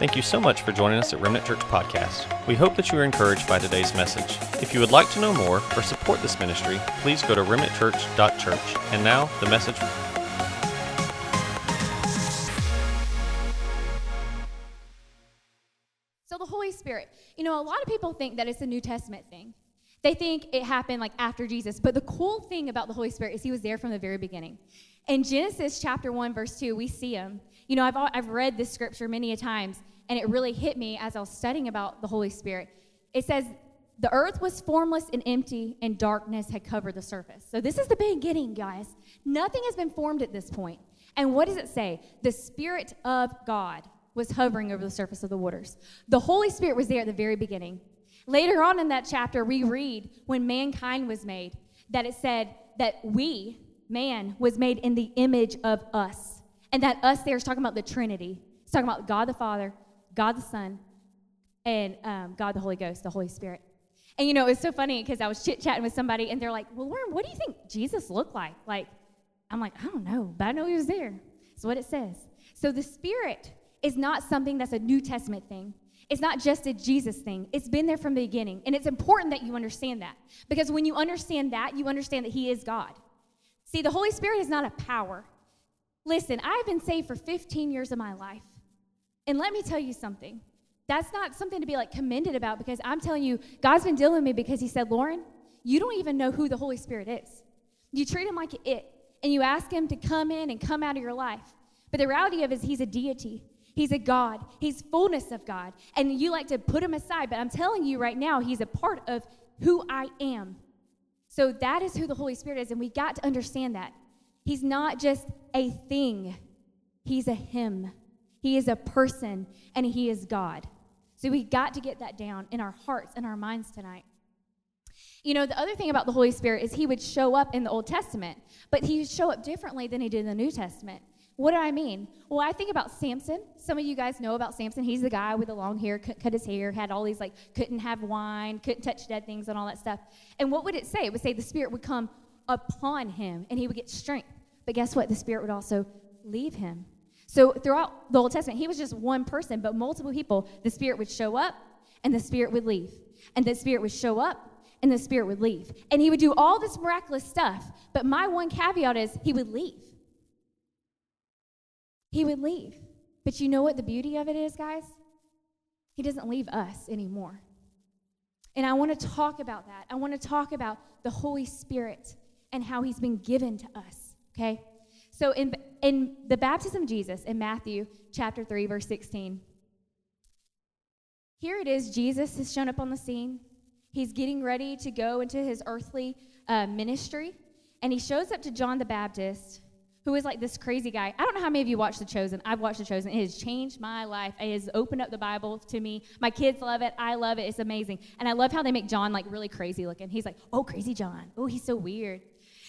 Thank you so much for joining us at Remnant Church Podcast. We hope that you are encouraged by today's message. If you would like to know more or support this ministry, please go to remnantchurch.church. And now, the message. So, the Holy Spirit, you know, a lot of people think that it's a New Testament thing. They think it happened like after Jesus. But the cool thing about the Holy Spirit is he was there from the very beginning. In Genesis chapter 1, verse 2, we see him. You know, I've, I've read this scripture many a times, and it really hit me as I was studying about the Holy Spirit. It says, the earth was formless and empty, and darkness had covered the surface. So, this is the beginning, guys. Nothing has been formed at this point. And what does it say? The Spirit of God was hovering over the surface of the waters. The Holy Spirit was there at the very beginning. Later on in that chapter, we read when mankind was made that it said that we, man, was made in the image of us. And that us there is talking about the Trinity. It's talking about God the Father, God the Son, and um, God the Holy Ghost, the Holy Spirit. And you know, it's so funny because I was chit chatting with somebody and they're like, Well, Lauren, what do you think Jesus looked like? Like, I'm like, I don't know, but I know he was there. That's what it says. So the Spirit is not something that's a New Testament thing. It's not just a Jesus thing. It's been there from the beginning. And it's important that you understand that. Because when you understand that, you understand that He is God. See, the Holy Spirit is not a power. Listen, I've been saved for 15 years of my life. And let me tell you something. That's not something to be like commended about because I'm telling you, God's been dealing with me because He said, Lauren, you don't even know who the Holy Spirit is. You treat Him like it, and you ask Him to come in and come out of your life. But the reality of it is, He's a deity. He's a God. He's fullness of God. And you like to put him aside, but I'm telling you right now, he's a part of who I am. So that is who the Holy Spirit is, and we got to understand that. He's not just a thing, he's a him. He is a person, and he is God. So we got to get that down in our hearts and our minds tonight. You know, the other thing about the Holy Spirit is he would show up in the Old Testament, but he would show up differently than he did in the New Testament. What do I mean? Well, I think about Samson. Some of you guys know about Samson. He's the guy with the long hair, cut, cut his hair, had all these like, couldn't have wine, couldn't touch dead things, and all that stuff. And what would it say? It would say the Spirit would come upon him and he would get strength. But guess what? The Spirit would also leave him. So throughout the Old Testament, he was just one person, but multiple people. The Spirit would show up and the Spirit would leave. And the Spirit would show up and the Spirit would leave. And he would do all this miraculous stuff. But my one caveat is he would leave he would leave. But you know what the beauty of it is, guys? He doesn't leave us anymore. And I want to talk about that. I want to talk about the Holy Spirit and how he's been given to us, okay? So in, in the baptism of Jesus in Matthew chapter 3, verse 16, here it is Jesus has shown up on the scene. He's getting ready to go into his earthly uh, ministry, and he shows up to John the Baptist who is like this crazy guy. I don't know how many of you watched The Chosen. I've watched The Chosen. It has changed my life. It has opened up the Bible to me. My kids love it. I love it. It's amazing. And I love how they make John like really crazy looking. He's like, oh, crazy John. Oh, he's so weird.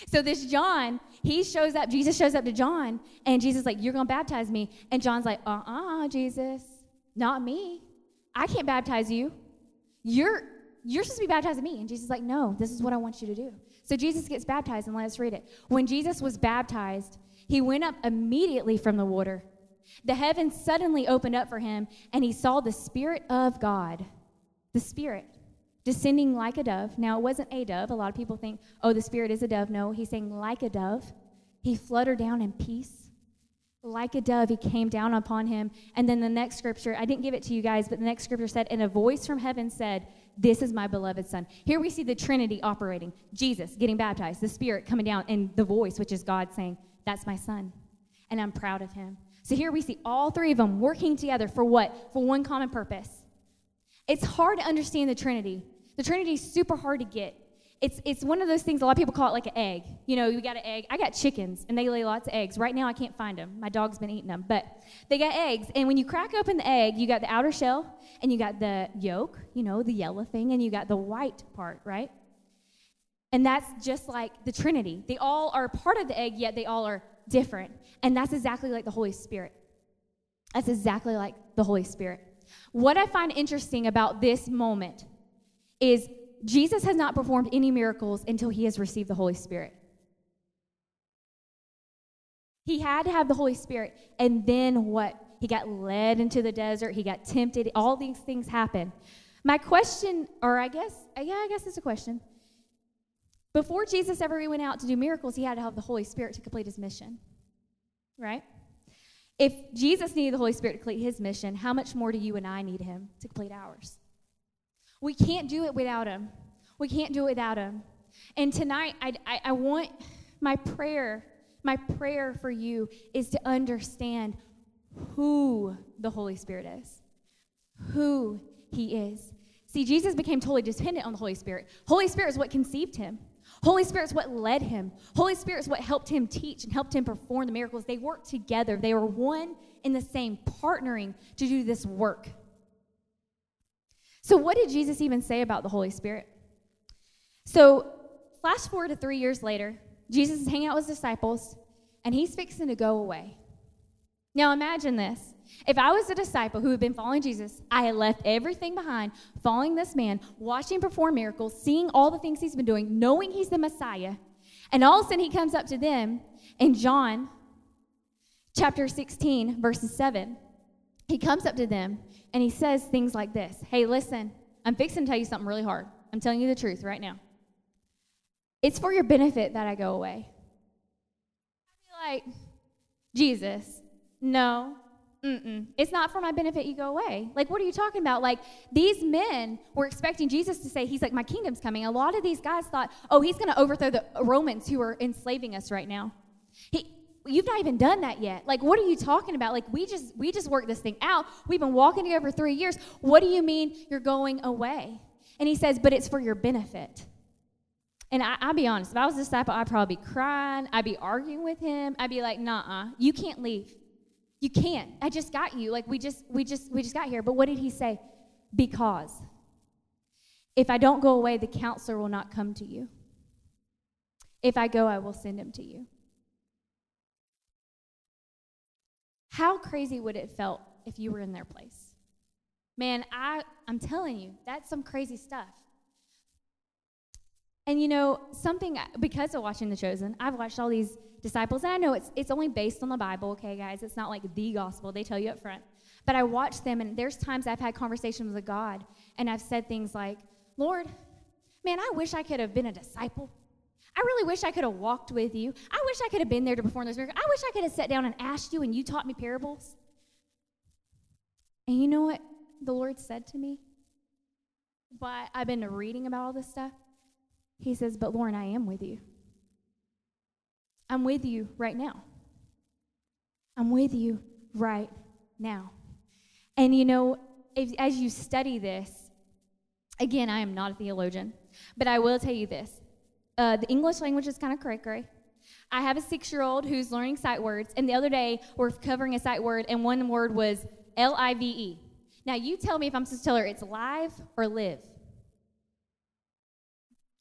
So this John, he shows up, Jesus shows up to John, and Jesus like, you're to baptize me. And John's like, uh-uh, Jesus, not me. I can't baptize you. You're, you're supposed to be baptizing me. And Jesus is like, no, this is what I want you to do. So Jesus gets baptized, and let us read it. When Jesus was baptized, he went up immediately from the water. The heavens suddenly opened up for him, and he saw the Spirit of God, the Spirit, descending like a dove. Now, it wasn't a dove. A lot of people think, oh, the Spirit is a dove. No, he's saying like a dove. He fluttered down in peace. Like a dove, he came down upon him. And then the next scripture, I didn't give it to you guys, but the next scripture said, And a voice from heaven said, This is my beloved Son. Here we see the Trinity operating Jesus getting baptized, the Spirit coming down, and the voice, which is God saying, that's my son. And I'm proud of him. So here we see all three of them working together for what? For one common purpose. It's hard to understand the Trinity. The Trinity is super hard to get. It's, it's one of those things, a lot of people call it like an egg. You know, you got an egg. I got chickens, and they lay lots of eggs. Right now, I can't find them. My dog's been eating them. But they got eggs, and when you crack open the egg, you got the outer shell, and you got the yolk, you know, the yellow thing, and you got the white part, right? And that's just like the Trinity. They all are part of the egg, yet they all are different. And that's exactly like the Holy Spirit. That's exactly like the Holy Spirit. What I find interesting about this moment is Jesus has not performed any miracles until he has received the Holy Spirit. He had to have the Holy Spirit, and then what? He got led into the desert. He got tempted. All these things happen. My question, or I guess, yeah, I guess it's a question. Before Jesus ever went out to do miracles, he had to have the Holy Spirit to complete his mission. Right? If Jesus needed the Holy Spirit to complete his mission, how much more do you and I need him to complete ours? We can't do it without him. We can't do it without him. And tonight, I, I, I want my prayer, my prayer for you is to understand who the Holy Spirit is, who he is. See, Jesus became totally dependent on the Holy Spirit. Holy Spirit is what conceived him. Holy Spirit is what led him. Holy Spirit is what helped him teach and helped him perform the miracles. They worked together. They were one in the same, partnering to do this work. So, what did Jesus even say about the Holy Spirit? So, flash forward to three years later, Jesus is hanging out with his disciples, and he's fixing to go away. Now, imagine this. If I was a disciple who had been following Jesus, I had left everything behind, following this man, watching him perform miracles, seeing all the things he's been doing, knowing he's the Messiah, and all of a sudden he comes up to them in John chapter 16, verses 7. He comes up to them and he says things like this Hey, listen, I'm fixing to tell you something really hard. I'm telling you the truth right now. It's for your benefit that I go away. I'd be like, Jesus, no, Mm-mm. It's not for my benefit you go away. Like, what are you talking about? Like, these men were expecting Jesus to say, He's like, My kingdom's coming. A lot of these guys thought, Oh, He's going to overthrow the Romans who are enslaving us right now. He, you've not even done that yet. Like, what are you talking about? Like, we just we just worked this thing out. We've been walking together for three years. What do you mean you're going away? And he says, But it's for your benefit. And I, will be honest, if I was a disciple, I'd probably be crying. I'd be arguing with him. I'd be like, nah, you can't leave. You can't. I just got you. Like we just we just we just got here. But what did he say? Because if I don't go away, the counselor will not come to you. If I go, I will send him to you. How crazy would it felt if you were in their place? Man, I I'm telling you, that's some crazy stuff. And you know, something uh, because of watching The Chosen, I've watched all these disciples. And I know it's, it's only based on the Bible, okay, guys? It's not like the gospel, they tell you up front. But I watch them, and there's times I've had conversations with God, and I've said things like, Lord, man, I wish I could have been a disciple. I really wish I could have walked with you. I wish I could have been there to perform those miracles. I wish I could have sat down and asked you, and you taught me parables. And you know what the Lord said to me? But I've been reading about all this stuff. He says, But Lauren, I am with you. I'm with you right now. I'm with you right now. And you know, if, as you study this, again, I am not a theologian, but I will tell you this. Uh, the English language is kind of cray cray. I have a six year old who's learning sight words, and the other day we're covering a sight word, and one word was L I V E. Now, you tell me if I'm supposed to tell her it's live or live.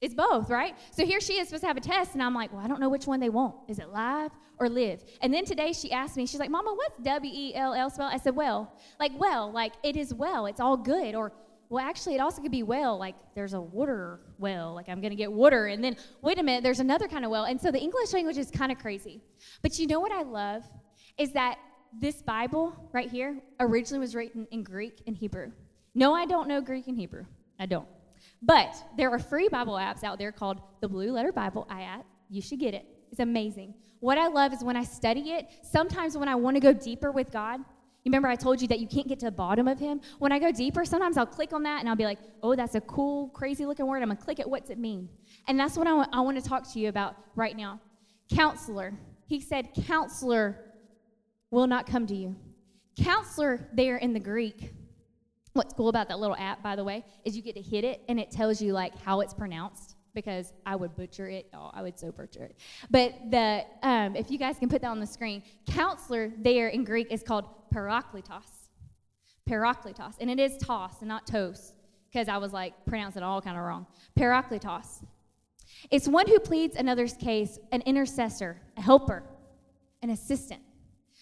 It's both, right? So here she is supposed to have a test, and I'm like, well, I don't know which one they want. Is it live or live? And then today she asked me, she's like, Mama, what's W E L L spell? I said, well, like well, like it is well, it's all good. Or, well, actually, it also could be well, like there's a water well, like I'm gonna get water. And then, wait a minute, there's another kind of well. And so the English language is kind of crazy. But you know what I love? Is that this Bible right here originally was written in Greek and Hebrew. No, I don't know Greek and Hebrew. I don't. But there are free Bible apps out there called the Blue Letter Bible app. You should get it. It's amazing. What I love is when I study it, sometimes when I want to go deeper with God, you remember I told you that you can't get to the bottom of Him? When I go deeper, sometimes I'll click on that and I'll be like, oh, that's a cool, crazy looking word. I'm going to click it. What's it mean? And that's what I, w- I want to talk to you about right now. Counselor. He said, counselor will not come to you. Counselor, there in the Greek, What's cool about that little app, by the way, is you get to hit it and it tells you like how it's pronounced because I would butcher it. Oh, I would so butcher it. But the um, if you guys can put that on the screen, counselor there in Greek is called parakletos. Parakletos, and it is toss and not toast because I was like pronouncing it all kind of wrong. Parakletos. It's one who pleads another's case, an intercessor, a helper, an assistant.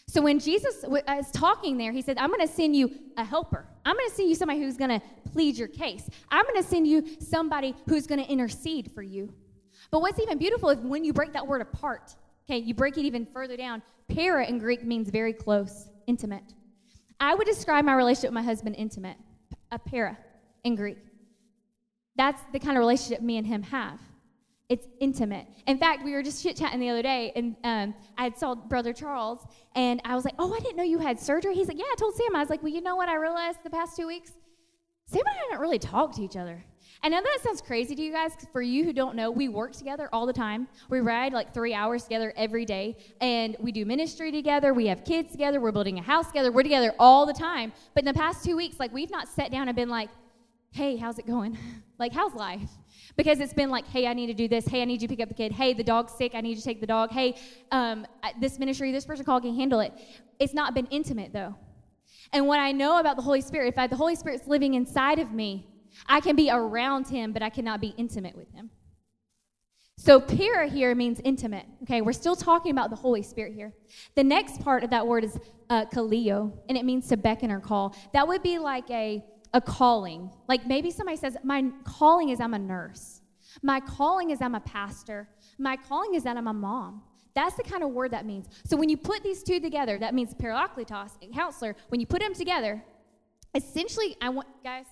So when Jesus was uh, talking there, he said, I'm going to send you a helper. I'm going to send you somebody who's going to plead your case. I'm going to send you somebody who's going to intercede for you. But what's even beautiful is when you break that word apart, okay, you break it even further down. Para in Greek means very close, intimate. I would describe my relationship with my husband intimate, a para in Greek. That's the kind of relationship me and him have. It's intimate. In fact, we were just chit chatting the other day, and um, I had saw Brother Charles, and I was like, "Oh, I didn't know you had surgery." He's like, "Yeah." I told Sam. I was like, "Well, you know what? I realized the past two weeks, Sam and I haven't really talked to each other." I know that sounds crazy to you guys. For you who don't know, we work together all the time. We ride like three hours together every day, and we do ministry together. We have kids together. We're building a house together. We're together all the time. But in the past two weeks, like we've not sat down and been like, "Hey, how's it going? like, how's life?" Because it's been like, "Hey, I need to do this. Hey, I need you to pick up the kid. Hey, the dog's sick. I need you to take the dog. Hey, um, this ministry, this person called can handle it." It's not been intimate though. And what I know about the Holy Spirit, if I, the Holy Spirit's living inside of me, I can be around him, but I cannot be intimate with him. So, para here means intimate. Okay, we're still talking about the Holy Spirit here. The next part of that word is uh, kaleo, and it means to beckon or call. That would be like a, a calling. Like maybe somebody says, My calling is I'm a nurse. My calling is I'm a pastor. My calling is that I'm a mom. That's the kind of word that means. So when you put these two together, that means parakletos and counselor. When you put them together, essentially, I want, guys,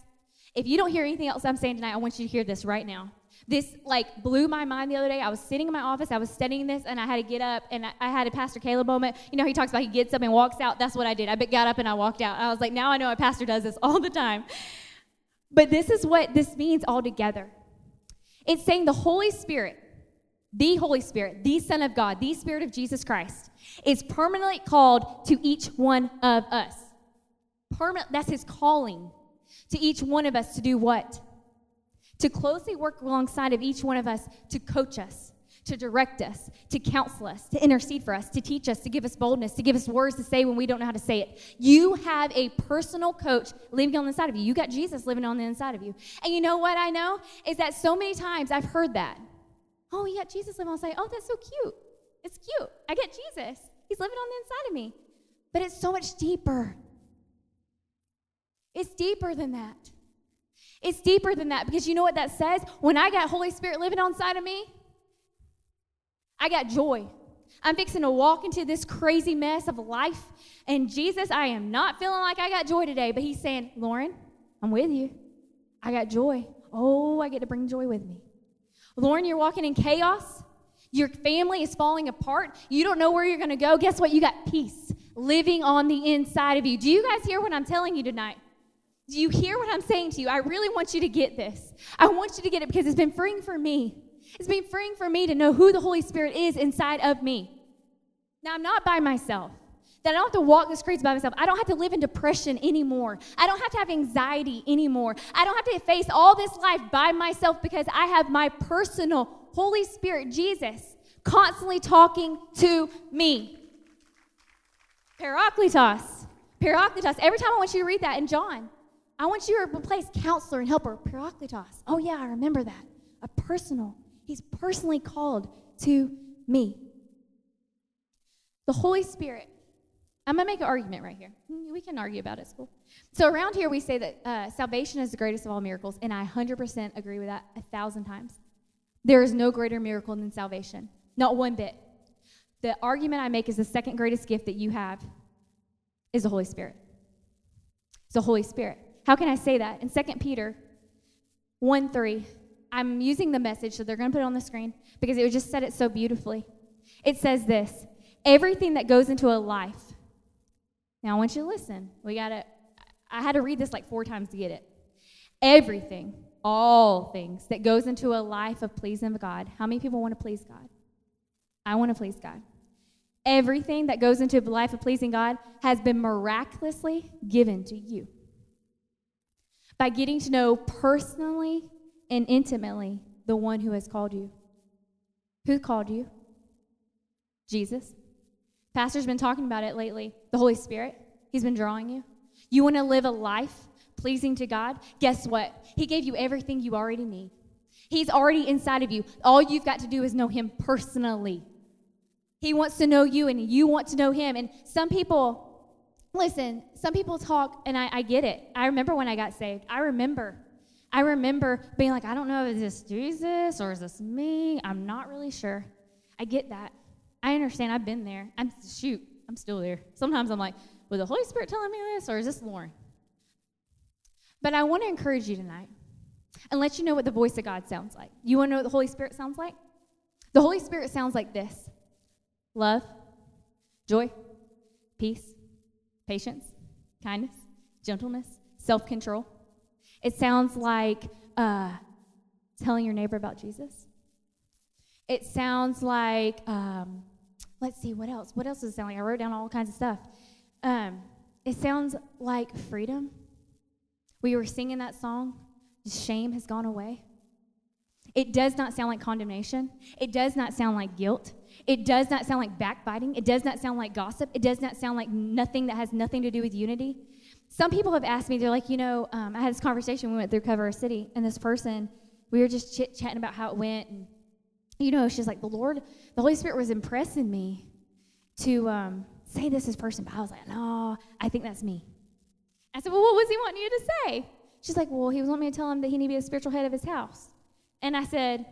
if you don't hear anything else I'm saying tonight, I want you to hear this right now. This like blew my mind the other day. I was sitting in my office, I was studying this, and I had to get up, and I, had a Pastor Caleb moment. You know, he talks about he gets up and walks out. That's what I did. I got up and I walked out. I was like, now I know a pastor does this all the time. But this is what this means all together. It's saying the Holy Spirit, the Holy Spirit, the Son of God, the Spirit of Jesus Christ, is permanently called to each one of us. Permanent, that's his calling to each one of us to do what? To closely work alongside of each one of us to coach us, to direct us, to counsel us, to intercede for us, to teach us, to give us boldness, to give us words to say when we don't know how to say it. You have a personal coach living on the inside of you. You got Jesus living on the inside of you. And you know what I know? Is that so many times I've heard that. Oh, you got Jesus living on the inside. Oh, that's so cute. It's cute. I get Jesus. He's living on the inside of me. But it's so much deeper. It's deeper than that. It's deeper than that because you know what that says? When I got Holy Spirit living on inside of me, I got joy. I'm fixing to walk into this crazy mess of life. And Jesus, I am not feeling like I got joy today, but He's saying, Lauren, I'm with you. I got joy. Oh, I get to bring joy with me. Lauren, you're walking in chaos. Your family is falling apart. You don't know where you're going to go. Guess what? You got peace living on the inside of you. Do you guys hear what I'm telling you tonight? Do you hear what I'm saying to you? I really want you to get this. I want you to get it because it's been freeing for me. It's been freeing for me to know who the Holy Spirit is inside of me. Now, I'm not by myself. That I don't have to walk the streets by myself. I don't have to live in depression anymore. I don't have to have anxiety anymore. I don't have to face all this life by myself because I have my personal Holy Spirit, Jesus, constantly talking to me. Parakletos. Parakletos. Every time I want you to read that in John, I want you to replace counselor and helper, parakletos. Oh, yeah, I remember that. A personal. He's personally called to me. The Holy Spirit. I'm going to make an argument right here. Hmm, we can argue about it. It's cool. So, around here, we say that uh, salvation is the greatest of all miracles, and I 100% agree with that a thousand times. There is no greater miracle than salvation, not one bit. The argument I make is the second greatest gift that you have is the Holy Spirit. It's the Holy Spirit. How can I say that? In 2 Peter 1 3, I'm using the message, so they're going to put it on the screen because it just said it so beautifully. It says this everything that goes into a life. Now, I want you to listen. We got to, I had to read this like four times to get it. Everything, all things that goes into a life of pleasing God. How many people want to please God? I want to please God. Everything that goes into a life of pleasing God has been miraculously given to you by getting to know personally and intimately the one who has called you. Who called you? Jesus. Pastor's been talking about it lately. The Holy Spirit. He's been drawing you. You want to live a life pleasing to God? Guess what? He gave you everything you already need. He's already inside of you. All you've got to do is know Him personally. He wants to know you, and you want to know Him. And some people Listen, some people talk, and I, I get it. I remember when I got saved. I remember. I remember being like, I don't know, is this Jesus or is this me? I'm not really sure. I get that. I understand. I've been there. I'm shoot. I'm still there. Sometimes I'm like, was the Holy Spirit telling me this, or is this Lauren? But I want to encourage you tonight and let you know what the voice of God sounds like. You want to know what the Holy Spirit sounds like? The Holy Spirit sounds like this love, joy, peace, patience, kindness, gentleness, self control. It sounds like uh, telling your neighbor about Jesus. It sounds like, um, let's see, what else? What else does it sound like? I wrote down all kinds of stuff. Um, it sounds like freedom. We were singing that song, Shame Has Gone Away. It does not sound like condemnation. It does not sound like guilt. It does not sound like backbiting. It does not sound like gossip. It does not sound like nothing that has nothing to do with unity. Some people have asked me, they're like, you know, um, I had this conversation, we went through Cover City, and this person, we were just chit chatting about how it went. And, you know, she's like, the Lord, the Holy Spirit was impressing me to um, say this is person. But I was like, no, I think that's me. I said, well, what was he wanting you to say? She's like, well, he was wanting me to tell him that he needed to be a spiritual head of his house. And I said,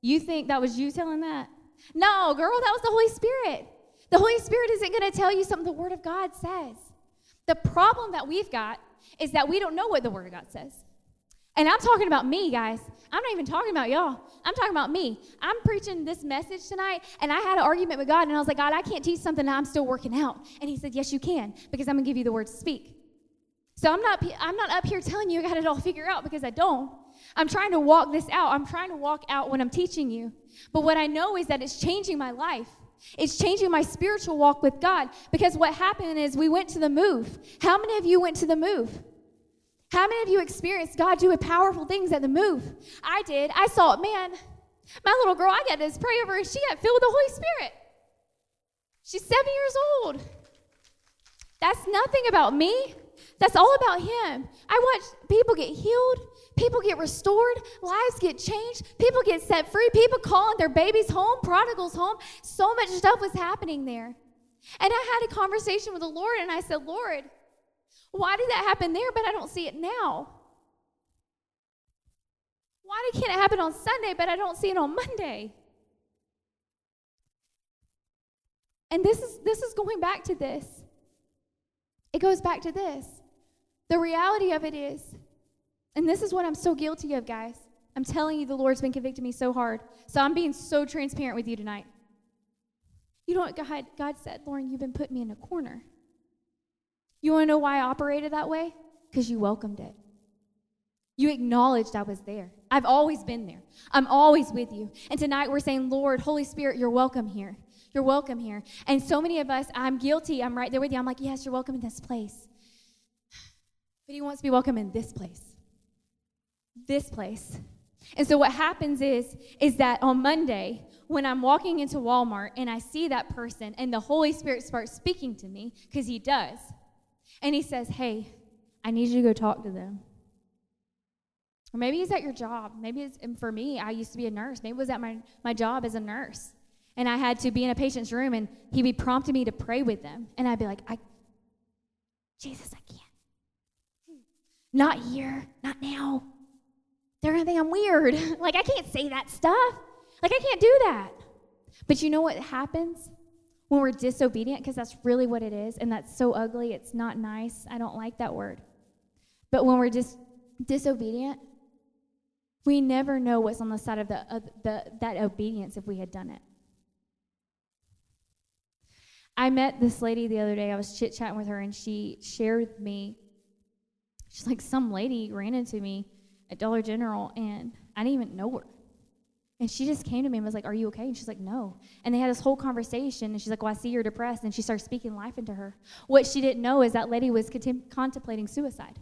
you think that was you telling that? No, girl, that was the Holy Spirit. The Holy Spirit isn't going to tell you something the Word of God says. The problem that we've got is that we don't know what the Word of God says. And I'm talking about me, guys. I'm not even talking about y'all. I'm talking about me. I'm preaching this message tonight, and I had an argument with God, and I was like, God, I can't teach something I'm still working out. And He said, Yes, you can, because I'm going to give you the word to speak. So I'm not, I'm not up here telling you I got it all figured out because I don't. I'm trying to walk this out. I'm trying to walk out what I'm teaching you. But what I know is that it's changing my life. It's changing my spiritual walk with God because what happened is we went to the move. How many of you went to the move? How many of you experienced God doing powerful things at the move? I did. I saw it, man. My little girl, I got to pray over her. She got filled with the Holy Spirit. She's seven years old. That's nothing about me. That's all about Him. I watch people get healed, people get restored, lives get changed, people get set free, people calling their babies home, prodigals home. So much stuff was happening there. And I had a conversation with the Lord and I said, Lord, why did that happen there, but I don't see it now? Why can't it happen on Sunday, but I don't see it on Monday? And this is this is going back to this. It goes back to this. The reality of it is, and this is what I'm so guilty of, guys. I'm telling you, the Lord's been convicting me so hard. So I'm being so transparent with you tonight. You know what God, God said, Lauren, you've been putting me in a corner. You want to know why I operated that way? Because you welcomed it. You acknowledged I was there. I've always been there. I'm always with you. And tonight we're saying, Lord, Holy Spirit, you're welcome here. You're welcome here. And so many of us, I'm guilty. I'm right there with you. I'm like, yes, you're welcome in this place. But He wants to be welcome in this place. This place. And so what happens is, is that on Monday, when I'm walking into Walmart and I see that person and the Holy Spirit starts speaking to me, because He does, and He says, Hey, I need you to go talk to them. Or maybe he's at your job. Maybe it's for me, I used to be a nurse. Maybe it was at my, my job as a nurse. And I had to be in a patient's room and he'd be prompting me to pray with them. And I'd be like, I Jesus, I can't. Not here, not now. They're gonna think I'm weird. like I can't say that stuff. Like I can't do that. But you know what happens when we're disobedient? Because that's really what it is, and that's so ugly. It's not nice. I don't like that word. But when we're just disobedient, we never know what's on the side of the, of the that obedience if we had done it. I met this lady the other day. I was chit chatting with her, and she shared with me. She's like, some lady ran into me at Dollar General, and I didn't even know her. And she just came to me and was like, Are you okay? And she's like, No. And they had this whole conversation, and she's like, Well, I see you're depressed. And she started speaking life into her. What she didn't know is that lady was contem- contemplating suicide.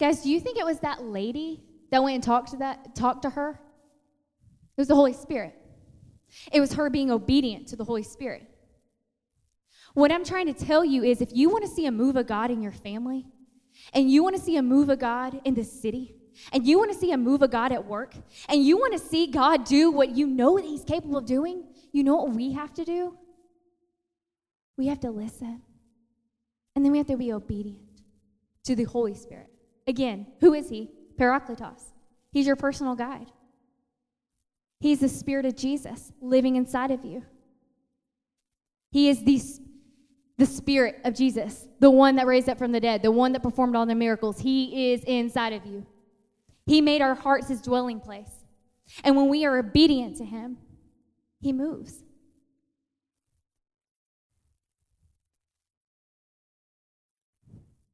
Guys, do you think it was that lady that went and talked to that talked to her? It was the Holy Spirit. It was her being obedient to the Holy Spirit. What I'm trying to tell you is if you want to see a move of God in your family, and you want to see a move of God in the city, and you want to see a move of God at work, and you want to see God do what you know that He's capable of doing, you know what we have to do? We have to listen. And then we have to be obedient to the Holy Spirit. Again, who is He? Parakletos. He's your personal guide. He's the Spirit of Jesus living inside of you. He is the, the spirit of Jesus, the one that raised up from the dead, the one that performed all the miracles. He is inside of you. He made our hearts his dwelling place. And when we are obedient to him, he moves.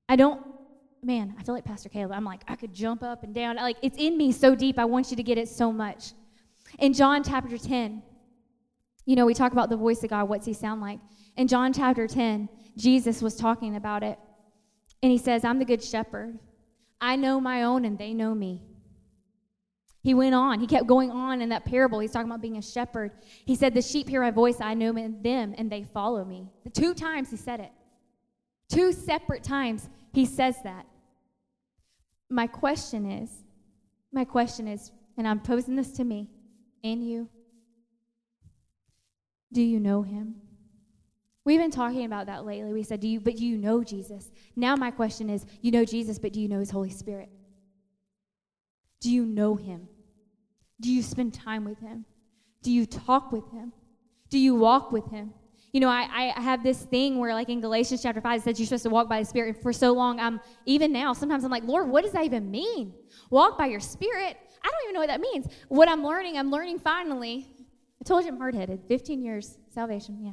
I don't, man, I feel like Pastor Caleb. I'm like, I could jump up and down. Like, it's in me so deep. I want you to get it so much. In John chapter 10, you know, we talk about the voice of God. What's he sound like? In John chapter 10, Jesus was talking about it. And he says, I'm the good shepherd. I know my own and they know me. He went on. He kept going on in that parable. He's talking about being a shepherd. He said, The sheep hear my voice. I know them and they follow me. Two times he said it. Two separate times he says that. My question is, my question is, and I'm posing this to me and you. Do you know him? We've been talking about that lately. We said, do you, but do you know Jesus? Now my question is, you know Jesus, but do you know his Holy Spirit? Do you know him? Do you spend time with him? Do you talk with him? Do you walk with him? You know, I, I have this thing where, like in Galatians chapter 5, it says you're supposed to walk by the Spirit. And for so long, I'm, even now, sometimes I'm like, Lord, what does that even mean? Walk by your Spirit? I don't even know what that means. What I'm learning, I'm learning finally. I told you I'm hard headed. 15 years, salvation, yeah.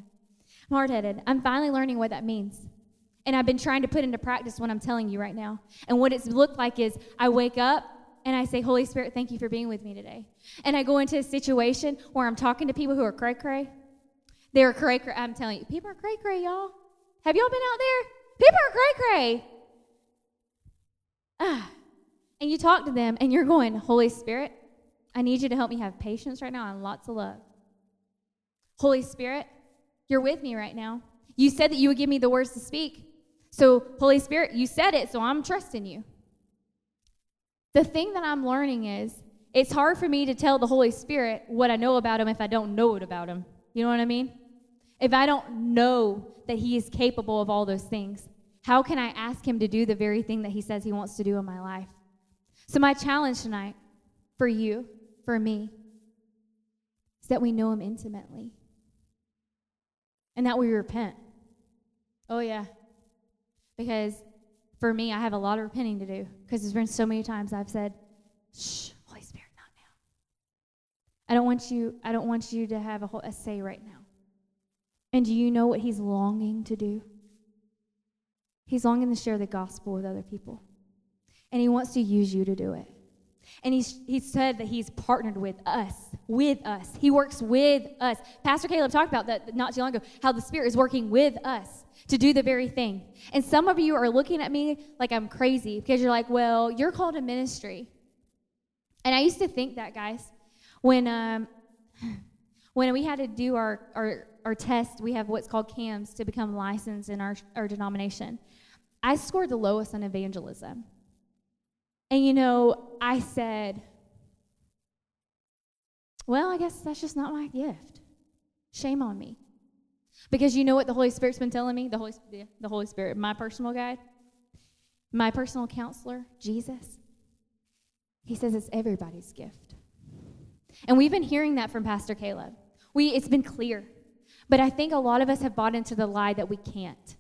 I'm hard headed. I'm finally learning what that means. And I've been trying to put into practice what I'm telling you right now. And what it's looked like is I wake up and I say, Holy Spirit, thank you for being with me today. And I go into a situation where I'm talking to people who are cray cray They're cray cray. I'm telling you, people are cray cray, y'all. Have y'all been out there? People are cray cray. Ah. And you talk to them and you're going, Holy Spirit, I need you to help me have patience right now and lots of love. Holy Spirit, you're with me right now. You said that you would give me the words to speak. So, Holy Spirit, you said it, so I'm trusting you. The thing that I'm learning is it's hard for me to tell the Holy Spirit what I know about him if I don't know it about him. You know what I mean? if I don't know that He is capable of all those things, how can I ask Him to do the very thing that He says He wants to do in my life? So, my challenge tonight for you, for me, is that we know Him intimately and that we repent. Oh, yeah. Because for me, I have a lot of repenting to do because there's been so many times I've said, shh, Holy Spirit, not now. I don't want you, I don't want you to have a, whole, a say right now. And do you know what he's longing to do? He's longing to share the gospel with other people. And he wants to use you to do it. And he's, he said that he's partnered with us, with us. He works with us. Pastor Caleb talked about that not too long ago, how the Spirit is working with us to do the very thing. And some of you are looking at me like I'm crazy because you're like, well, you're called to ministry. And I used to think that, guys, when, um, when we had to do our, our our test, we have what's called CAMS to become licensed in our, our denomination. I scored the lowest on evangelism. And you know, I said, well, I guess that's just not my gift. Shame on me. Because you know what the Holy Spirit's been telling me? The Holy, the Holy Spirit, my personal guide, my personal counselor, Jesus. He says it's everybody's gift. And we've been hearing that from Pastor Caleb. We, it's been clear. But I think a lot of us have bought into the lie that we can't.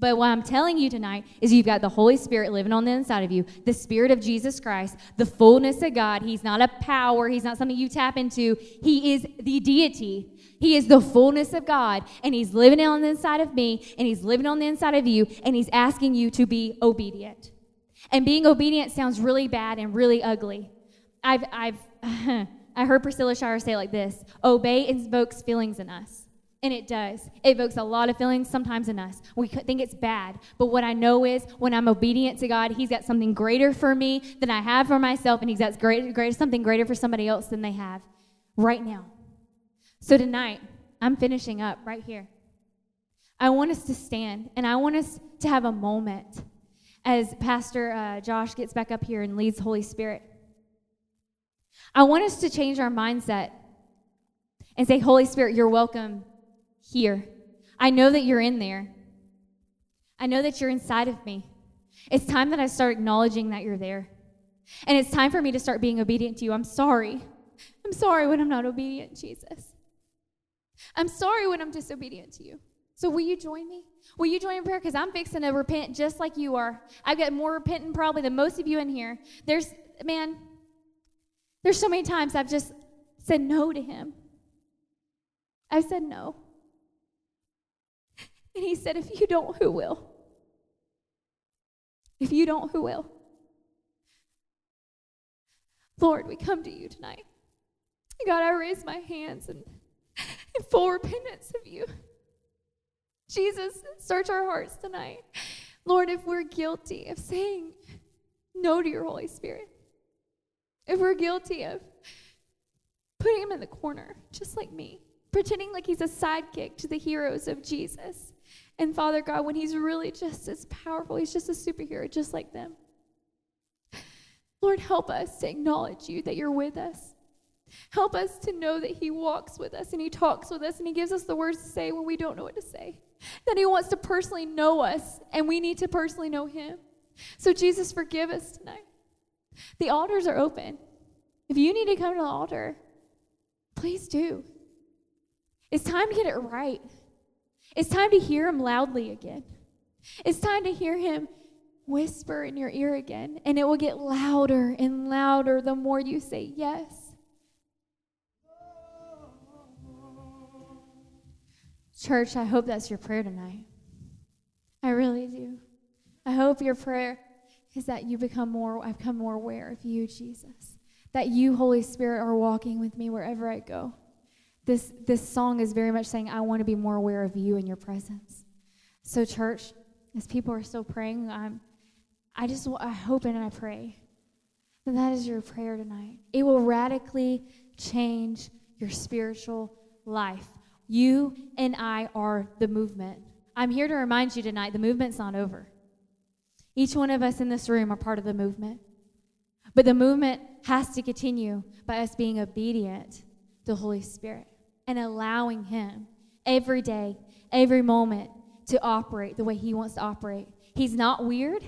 But what I'm telling you tonight is you've got the Holy Spirit living on the inside of you, the Spirit of Jesus Christ, the fullness of God. He's not a power, He's not something you tap into. He is the deity. He is the fullness of God, and He's living on the inside of me, and He's living on the inside of you, and He's asking you to be obedient. And being obedient sounds really bad and really ugly. I've, I've, I heard Priscilla Shirer say like this Obey invokes feelings in us. And it does. It evokes a lot of feelings sometimes in us. We think it's bad. But what I know is when I'm obedient to God, He's got something greater for me than I have for myself, and He's got great, great, something greater for somebody else than they have right now. So tonight, I'm finishing up right here. I want us to stand, and I want us to have a moment as Pastor uh, Josh gets back up here and leads Holy Spirit. I want us to change our mindset and say, Holy Spirit, you're welcome here. I know that you're in there. I know that you're inside of me. It's time that I start acknowledging that you're there. And it's time for me to start being obedient to you. I'm sorry. I'm sorry when I'm not obedient, Jesus. I'm sorry when I'm disobedient to you. So will you join me? Will you join in prayer? Because I'm fixing to repent just like you are. I've got more repenting probably than most of you in here. There's, man, there's so many times I've just said no to him. I said no. And he said, if you don't, who will? If you don't, who will? Lord, we come to you tonight. God, I raise my hands in, in full repentance of you. Jesus, search our hearts tonight. Lord, if we're guilty of saying no to your Holy Spirit, if we're guilty of putting him in the corner, just like me, pretending like he's a sidekick to the heroes of Jesus. And Father God, when he's really just as powerful, he's just a superhero, just like them. Lord, help us to acknowledge you that you're with us. Help us to know that He walks with us and He talks with us and He gives us the words to say when we don't know what to say. That He wants to personally know us and we need to personally know Him. So, Jesus, forgive us tonight. The altars are open. If you need to come to the altar, please do. It's time to get it right. It's time to hear Him loudly again. It's time to hear Him whisper in your ear again, and it will get louder and louder the more you say yes. Church, I hope that's your prayer tonight. I really do. I hope your prayer is that you become more, I've become more aware of you, Jesus. That you, Holy Spirit, are walking with me wherever I go. This, this song is very much saying, I want to be more aware of you and your presence. So, church, as people are still praying, I'm, I just I hope and I pray that that is your prayer tonight. It will radically change your spiritual life. You and I are the movement. I'm here to remind you tonight the movement's not over. Each one of us in this room are part of the movement. But the movement has to continue by us being obedient to the Holy Spirit and allowing Him every day, every moment to operate the way He wants to operate. He's not weird.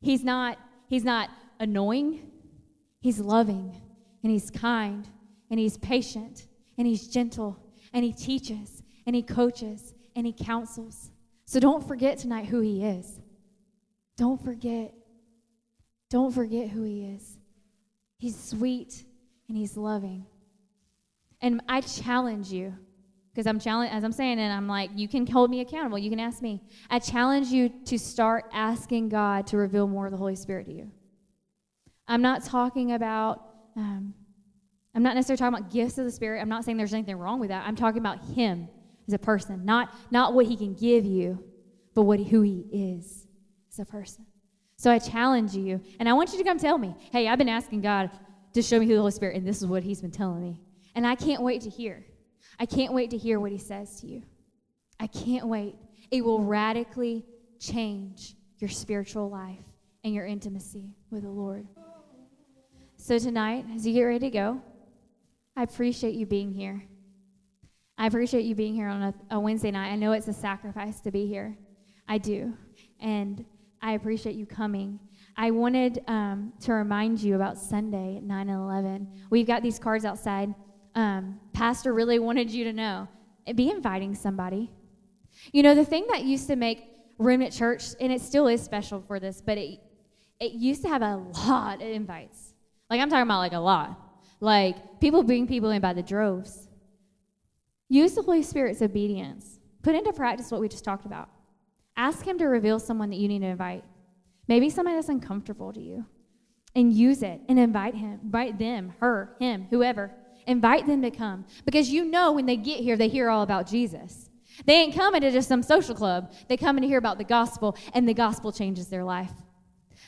He's not, he's not annoying. He's loving and he's kind and he's patient and he's gentle and he teaches and he coaches and he counsels. So don't forget tonight who he is. Don't forget. Don't forget who he is. He's sweet and he's loving. And I challenge you because I'm challenged as I'm saying it, I'm like, you can hold me accountable. You can ask me. I challenge you to start asking God to reveal more of the Holy Spirit to you. I'm not talking about. Um, I'm not necessarily talking about gifts of the Spirit. I'm not saying there's anything wrong with that. I'm talking about Him as a person, not not what He can give you, but what who He is as a person. So I challenge you, and I want you to come tell me, hey, I've been asking God to show me who the Holy Spirit, and this is what He's been telling me, and I can't wait to hear. I can't wait to hear what he says to you. I can't wait. It will radically change your spiritual life and your intimacy with the Lord. So, tonight, as you get ready to go, I appreciate you being here. I appreciate you being here on a, a Wednesday night. I know it's a sacrifice to be here. I do. And I appreciate you coming. I wanted um, to remind you about Sunday 9 and 11. We've got these cards outside um, pastor really wanted you to know. Be inviting somebody. You know, the thing that used to make Remnant Church, and it still is special for this, but it, it used to have a lot of invites. Like, I'm talking about like a lot. Like, people bring people in by the droves. Use the Holy Spirit's obedience. Put into practice what we just talked about. Ask Him to reveal someone that you need to invite. Maybe somebody that's uncomfortable to you. And use it and invite him, invite them, her, him, whoever. Invite them to come because you know when they get here, they hear all about Jesus. They ain't coming to just some social club. They come in to hear about the gospel, and the gospel changes their life.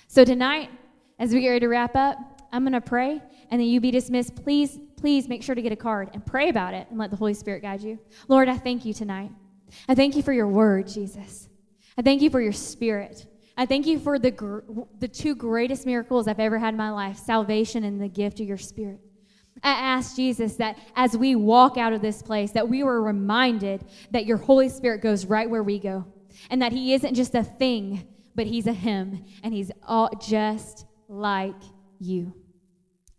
So tonight, as we get ready to wrap up, I'm going to pray, and then you be dismissed. Please, please make sure to get a card and pray about it and let the Holy Spirit guide you. Lord, I thank you tonight. I thank you for your word, Jesus. I thank you for your spirit. I thank you for the, gr- the two greatest miracles I've ever had in my life salvation and the gift of your spirit. I ask Jesus that as we walk out of this place, that we were reminded that your Holy Spirit goes right where we go, and that He isn't just a thing, but He's a Him, and He's all just like you.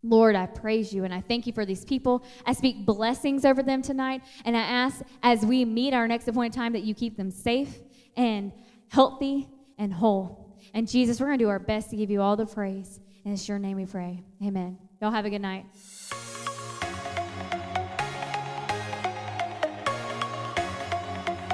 Lord, I praise you and I thank you for these people. I speak blessings over them tonight. And I ask as we meet our next appointed time that you keep them safe and healthy and whole. And Jesus, we're going to do our best to give you all the praise. And it's your name we pray. Amen. Y'all have a good night.